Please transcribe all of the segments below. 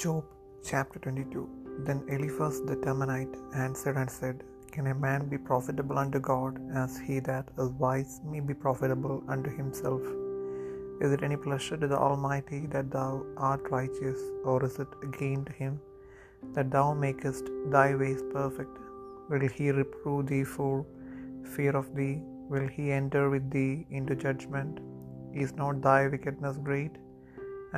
Job chapter 22 Then Eliphaz the Temanite answered and said, Can a man be profitable unto God, as he that is wise may be profitable unto himself? Is it any pleasure to the Almighty that thou art righteous, or is it gain to him that thou makest thy ways perfect? Will he reprove thee for fear of thee? Will he enter with thee into judgment? Is not thy wickedness great,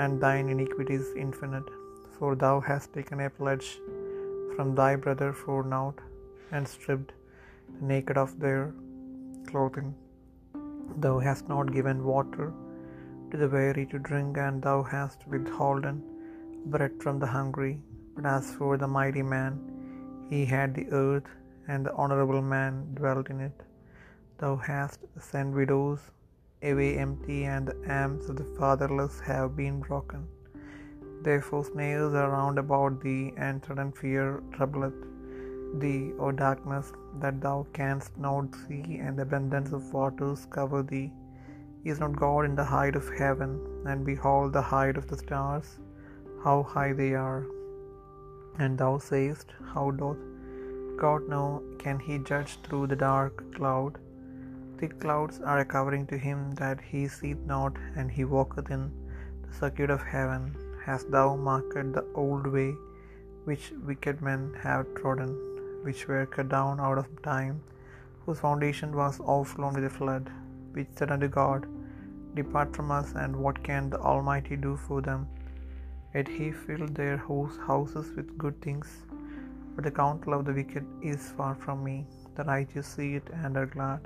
and thine iniquities infinite? For thou hast taken a pledge from thy brother for naught, and stripped the naked of their clothing. Thou hast not given water to the weary to drink, and thou hast withholden bread from the hungry. But as for the mighty man, he had the earth, and the honorable man dwelt in it. Thou hast sent widows away empty, and the arms of the fatherless have been broken. Therefore snares are round about thee, and sudden fear troubleth thee, O darkness, that thou canst not see, and abundance of waters cover thee. Is not God in the height of heaven? And behold the height of the stars, how high they are. And thou sayest, How doth God know? Can he judge through the dark cloud? Thick clouds are a covering to him that he seeth not, and he walketh in the circuit of heaven. Hast thou marked the old way which wicked men have trodden, which were cut down out of time, whose foundation was overflown with a flood, which said unto God, Depart from us, and what can the Almighty do for them? Yet he filled their houses with good things. But the counsel of the wicked is far from me. The righteous see it and are glad,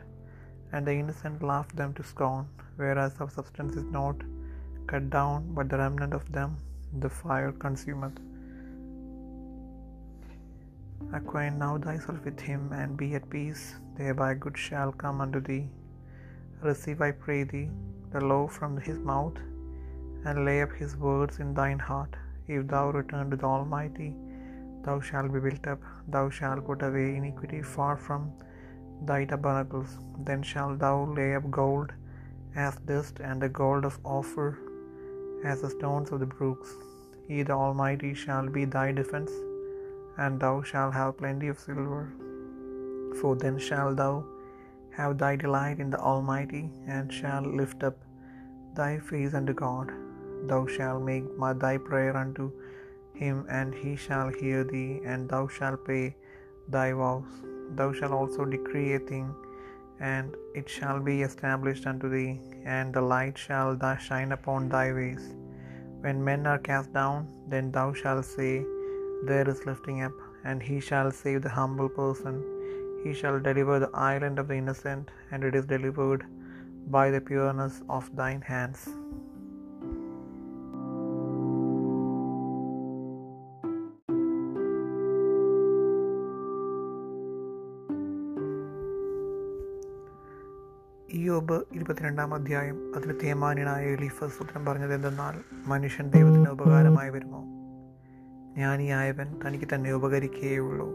and the innocent laugh them to scorn. Whereas our substance is not cut down, but the remnant of them the fire consumeth. Acquaint now thyself with him, and be at peace, thereby good shall come unto thee. Receive, I pray thee, the law from his mouth, and lay up his words in thine heart. If thou return to the Almighty, thou shalt be built up, thou shalt put away iniquity far from thy tabernacles. Then shalt thou lay up gold as dust, and the gold of Ophir as the stones of the brooks. He, the Almighty, shall be thy defence, and thou shalt have plenty of silver. For then shalt thou have thy delight in the Almighty, and shalt lift up thy face unto God. Thou shalt make thy prayer unto him, and he shall hear thee, and thou shalt pay thy vows. Thou shalt also decree a thing, and it shall be established unto thee, and the light shall shine upon thy ways. When men are cast down, then thou shalt say, There is lifting up, and he shall save the humble person. He shall deliver the island of the innocent, and it is delivered by the pureness of thine hands. Iyob ഇരുപത്തിരണ്ടാം അധ്യായം. അതിന് തേമാനിനായ Eliphaz ഉത്തരം പറഞ്ഞത് എന്തെന്നാൽ മനുഷ്യൻ ദൈവത്തിന് ഉപകാരമായി വരുമോ? ജ്ഞാനിയായവൻ തനിക്ക് തന്നെ ഉപകരിക്കുകയുള്ളൂ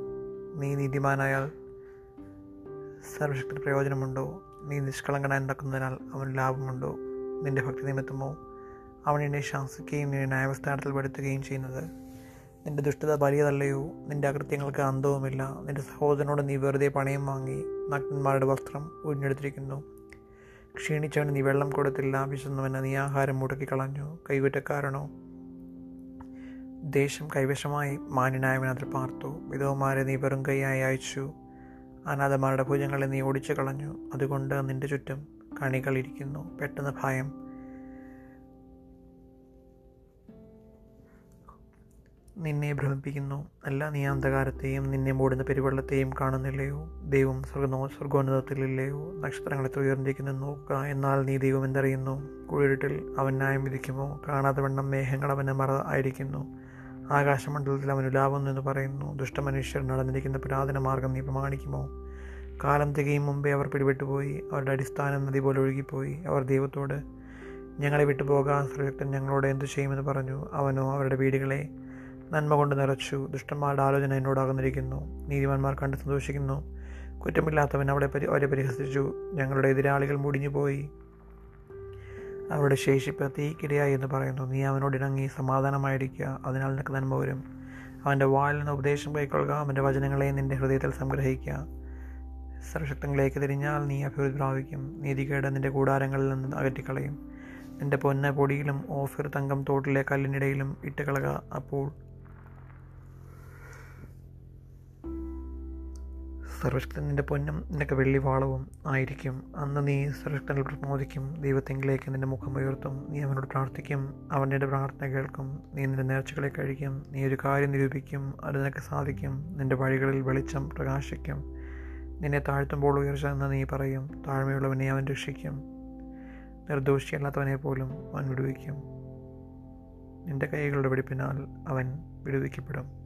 നീ നീതിമാനായാൽ സർവശക്തി പ്രയോജനമുണ്ടോ? നീ നിഷ്കളങ്കനായി നടക്കുന്നതിനാൽ അവൻ ലാഭമുണ്ടോ? നിന്റെ ഭക്തി നിമിത്തമോ? അവൻ എന്നെ ശാസിക്കുകയും നിന്നെ ന്യായസ്ഥാനത്തിൽ പെടുത്തുകയും ചെയ്യുന്നത്. നിന്റെ ദുഷ്ടത വലിയതല്ലയോ? നിന്റെ അകൃത്യങ്ങൾക്ക് അന്തവുമില്ല. നിന്റെ സഹോദരനോട് നീ വെറുതെ പണയം വാങ്ങി നഗ്നന്മാരുടെ വസ്ത്രം ഒഴിഞ്ഞെടുത്തിരിക്കുന്നു ക്ഷീണിച്ചവന് നീ വെള്ളം കൊടുത്തില്ല വിശന്നവന് നീ ആഹാരം മുടക്കി കളഞ്ഞു. കൈവിറ്റക്കാരനോ ദേശം കൈവശമായി മാന്യനായവൻ അതിൽ പാർത്തു. വിധവമാരെ നീ വെറും കൈയായി അയച്ചു. അനാഥമാരുടെ ഭുജങ്ങളെ നീ ഓടിച്ചു കളഞ്ഞു. അതുകൊണ്ട് നിന്റെ ചുറ്റും കണികളിരിക്കുന്നു പെട്ടെന്ന് ഭയം നിന്നെ ഭ്രമിപ്പിക്കുന്നു. അല്ല നീ അന്ധകാരത്തെയും നിന്നെ മൂടുന്ന പെരുവെള്ളത്തെയും കാണുന്നില്ലയോ? ദൈവം സ്വർഗനോ സ്വർഗോന്നതത്തിലില്ലയോ? നക്ഷത്രങ്ങളെ ഉയർന്നിരിക്കുന്നു നോക്കുക. എന്നാൽ നീ ദൈവം എന്തറിയുന്നു? കുഴിരുട്ടിൽ അവൻ ന്യായം വിധിക്കുമോ? കാണാതെ വണ്ണം മേഘങ്ങൾ അവന് മറ ആയിരിക്കുന്നു. ആകാശമണ്ഡലത്തിൽ അവൻ ഉലാവുന്നു എന്ന് പറയുന്നു. ദുഷ്ടമനുഷ്യർ നടന്നിരിക്കുന്ന പുരാതന മാർഗം നീ പ്രമാണിക്കുമോ? കാലം തികയും മുമ്പേ അവർ പിടിപെട്ടുപോയി. അവരുടെ അടിസ്ഥാനം നദി പോലെ ഒഴുകിപ്പോയി. അവർ ദൈവത്തോട് ഞങ്ങളെ വിട്ടുപോകാൻ സർവക്തൻ ഞങ്ങളോട് എന്തു ചെയ്യുമെന്ന് പറഞ്ഞു. അവനോ അവരുടെ വീടുകളെ നന്മ കൊണ്ട് നിറച്ചു. ദുഷ്ടന്മാരുടെ ആലോചന എന്നോട് അകന്നിരിക്കുന്നു. നീതിമാന്മാർ കണ്ട് സന്തോഷിക്കുന്നു. കുറ്റമില്ലാത്തവൻ അവിടെ പരി അവരെ പരിഹസിച്ചു. ഞങ്ങളുടെ എതിരാളികൾ മുടിഞ്ഞുപോയി. അവരുടെ ശേഷിപ്പ് തീക്കിടയായി എന്ന് പറയുന്നു. നീ അവനോട് ഇണങ്ങി സമാധാനമായിരിക്കുക. അതിനാൽ നിനക്ക് നന്മ വരും. അവന്റെ വായിൽ നിന്ന് ഉപദേശം കൈക്കൊള്ളുക. അവന്റെ വചനങ്ങളെ നിന്റെ ഹൃദയത്തിൽ സംഗ്രഹിക്കുക. സർവശക്തങ്ങളിലേക്ക് തിരിഞ്ഞാൽ നീ അഭിവൃദ്ധി പ്രാപിക്കും. നീതികേട് നിന്റെ കൂടാരങ്ങളിൽ നിന്ന് അകറ്റിക്കളയും. നിന്റെ പൊന്ന പൊടിയിലും ഓഫിർ തങ്കം തോട്ടിലെ കല്ലിനിടയിലും ഇട്ട് കളക അപ്പോൾ സർവശക്തൻ നിന്റെ പൊന്നും നിനക്ക് വെള്ളിവാളവും ആയിരിക്കും. അന്ന് നീ സർവശക്തനിൽ പ്രമോദിക്കും. ദൈവത്തെങ്കിലേക്ക് നിന്റെ മുഖം ഉയർത്തും. നീ അവനോട് പ്രാർത്ഥിക്കും. അവന്റെ പ്രാർത്ഥന കേൾക്കും. നീ നിന്റെ നേർച്ചകളെ കഴിക്കും. നീ ഒരു കാര്യം നിരൂപിക്കും. അത് നിനക്ക് സാധിക്കും. നിന്റെ വഴികളിൽ വെളിച്ചം പ്രകാശിക്കും. നിന്നെ താഴ്ത്തുമ്പോൾ ഉയർച്ച എന്ന് നീ പറയും. താഴ്മയുള്ളവനെ അവൻ രക്ഷിക്കും. നിർദോഷിയല്ലാത്തവനെ പോലും അവൻ വിടുവിക്കും. നിന്റെ കൈകളുടെ വെടിപ്പിനാൽ അവൻ വിടുവിക്കപ്പെടും.